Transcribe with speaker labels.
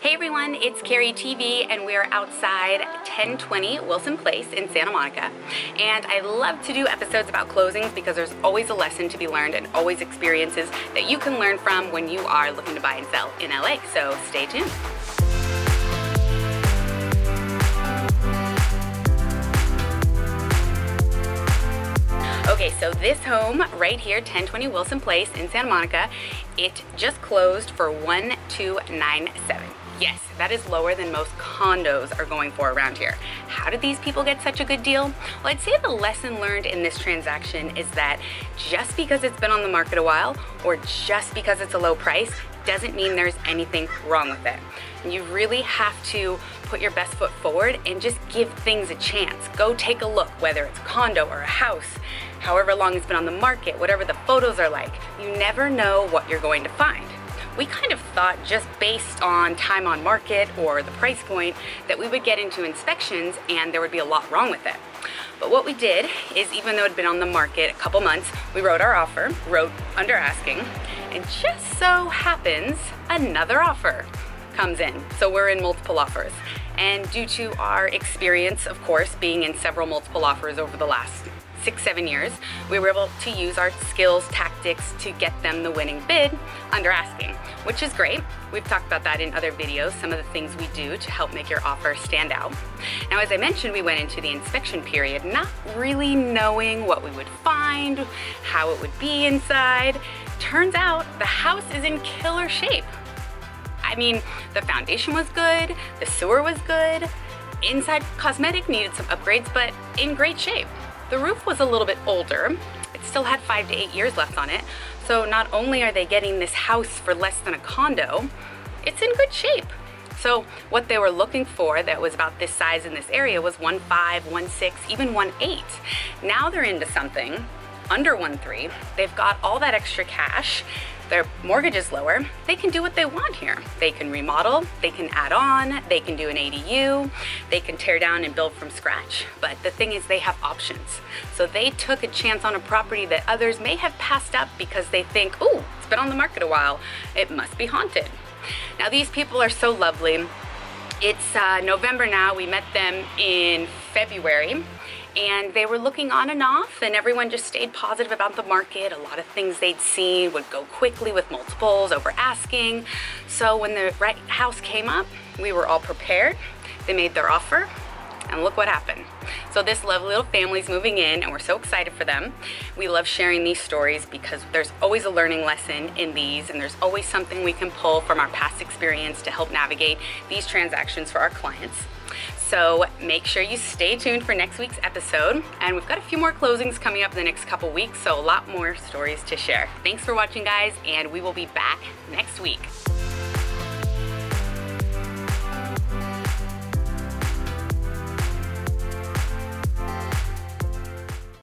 Speaker 1: Hey everyone, it's Carrie TV and we're outside 1020 Wilson Place in Santa Monica. And I love to do episodes about closings because there's always a lesson to be learned and always experiences that you can learn from when you are looking to buy and sell in LA. So stay tuned. Okay, so this home right here, 1020 Wilson Place in Santa Monica, it just closed for 1297. Yes, that is lower than most condos are going for around here. How did these people get such a good deal? Well, I'd say the lesson learned in this transaction is that just because it's been on the market a while or just because it's a low price doesn't mean there's anything wrong with it. You really have to put your best foot forward and just give things a chance. Go take a look, whether it's a condo or a house, however long it's been on the market, whatever the photos are like. You never know what you're going to find. We kind of thought just based on time on market or the price point that we would get into inspections and there would be a lot wrong with it. But what we did is even though it had been on the market a couple months, we wrote our offer, wrote under asking, and just so happens another offer comes in. So we're in multiple offers. And due to our experience, of course, being in several multiple offers over the last six, seven years, we were able to use our skills, tactics to get them the winning bid under asking, which is great. We've talked about that in other videos, some of the things we do to help make your offer stand out. Now, as I mentioned, we went into the inspection period not really knowing what we would find, how it would be inside. Turns out the house is in killer shape. I mean, the foundation was good, the sewer was good, inside cosmetic needed some upgrades, but in great shape. The roof was a little bit older. It still had five to eight years left on it. So not only are they getting this house for less than a condo, it's in good shape. So what they were looking for that was about this size in this area was 1.5, 1.6, even 1.8. Now they're into something under 1.3. They've got all that extra cash their mortgage is lower, they can do what they want here. They can remodel, they can add on, they can do an ADU, they can tear down and build from scratch. But the thing is they have options. So they took a chance on a property that others may have passed up because they think, oh, it's been on the market a while, it must be haunted. Now these people are so lovely. It's uh, November now, we met them in February and they were looking on and off and everyone just stayed positive about the market. A lot of things they'd seen would go quickly with multiples, over asking. So when the right house came up, we were all prepared. They made their offer and look what happened. So this lovely little family's moving in and we're so excited for them. We love sharing these stories because there's always a learning lesson in these and there's always something we can pull from our past experience to help navigate these transactions for our clients. So make sure you stay tuned for next week's episode. And we've got a few more closings coming up in the next couple weeks, so a lot more stories to share. Thanks for watching, guys, and we will be back next week.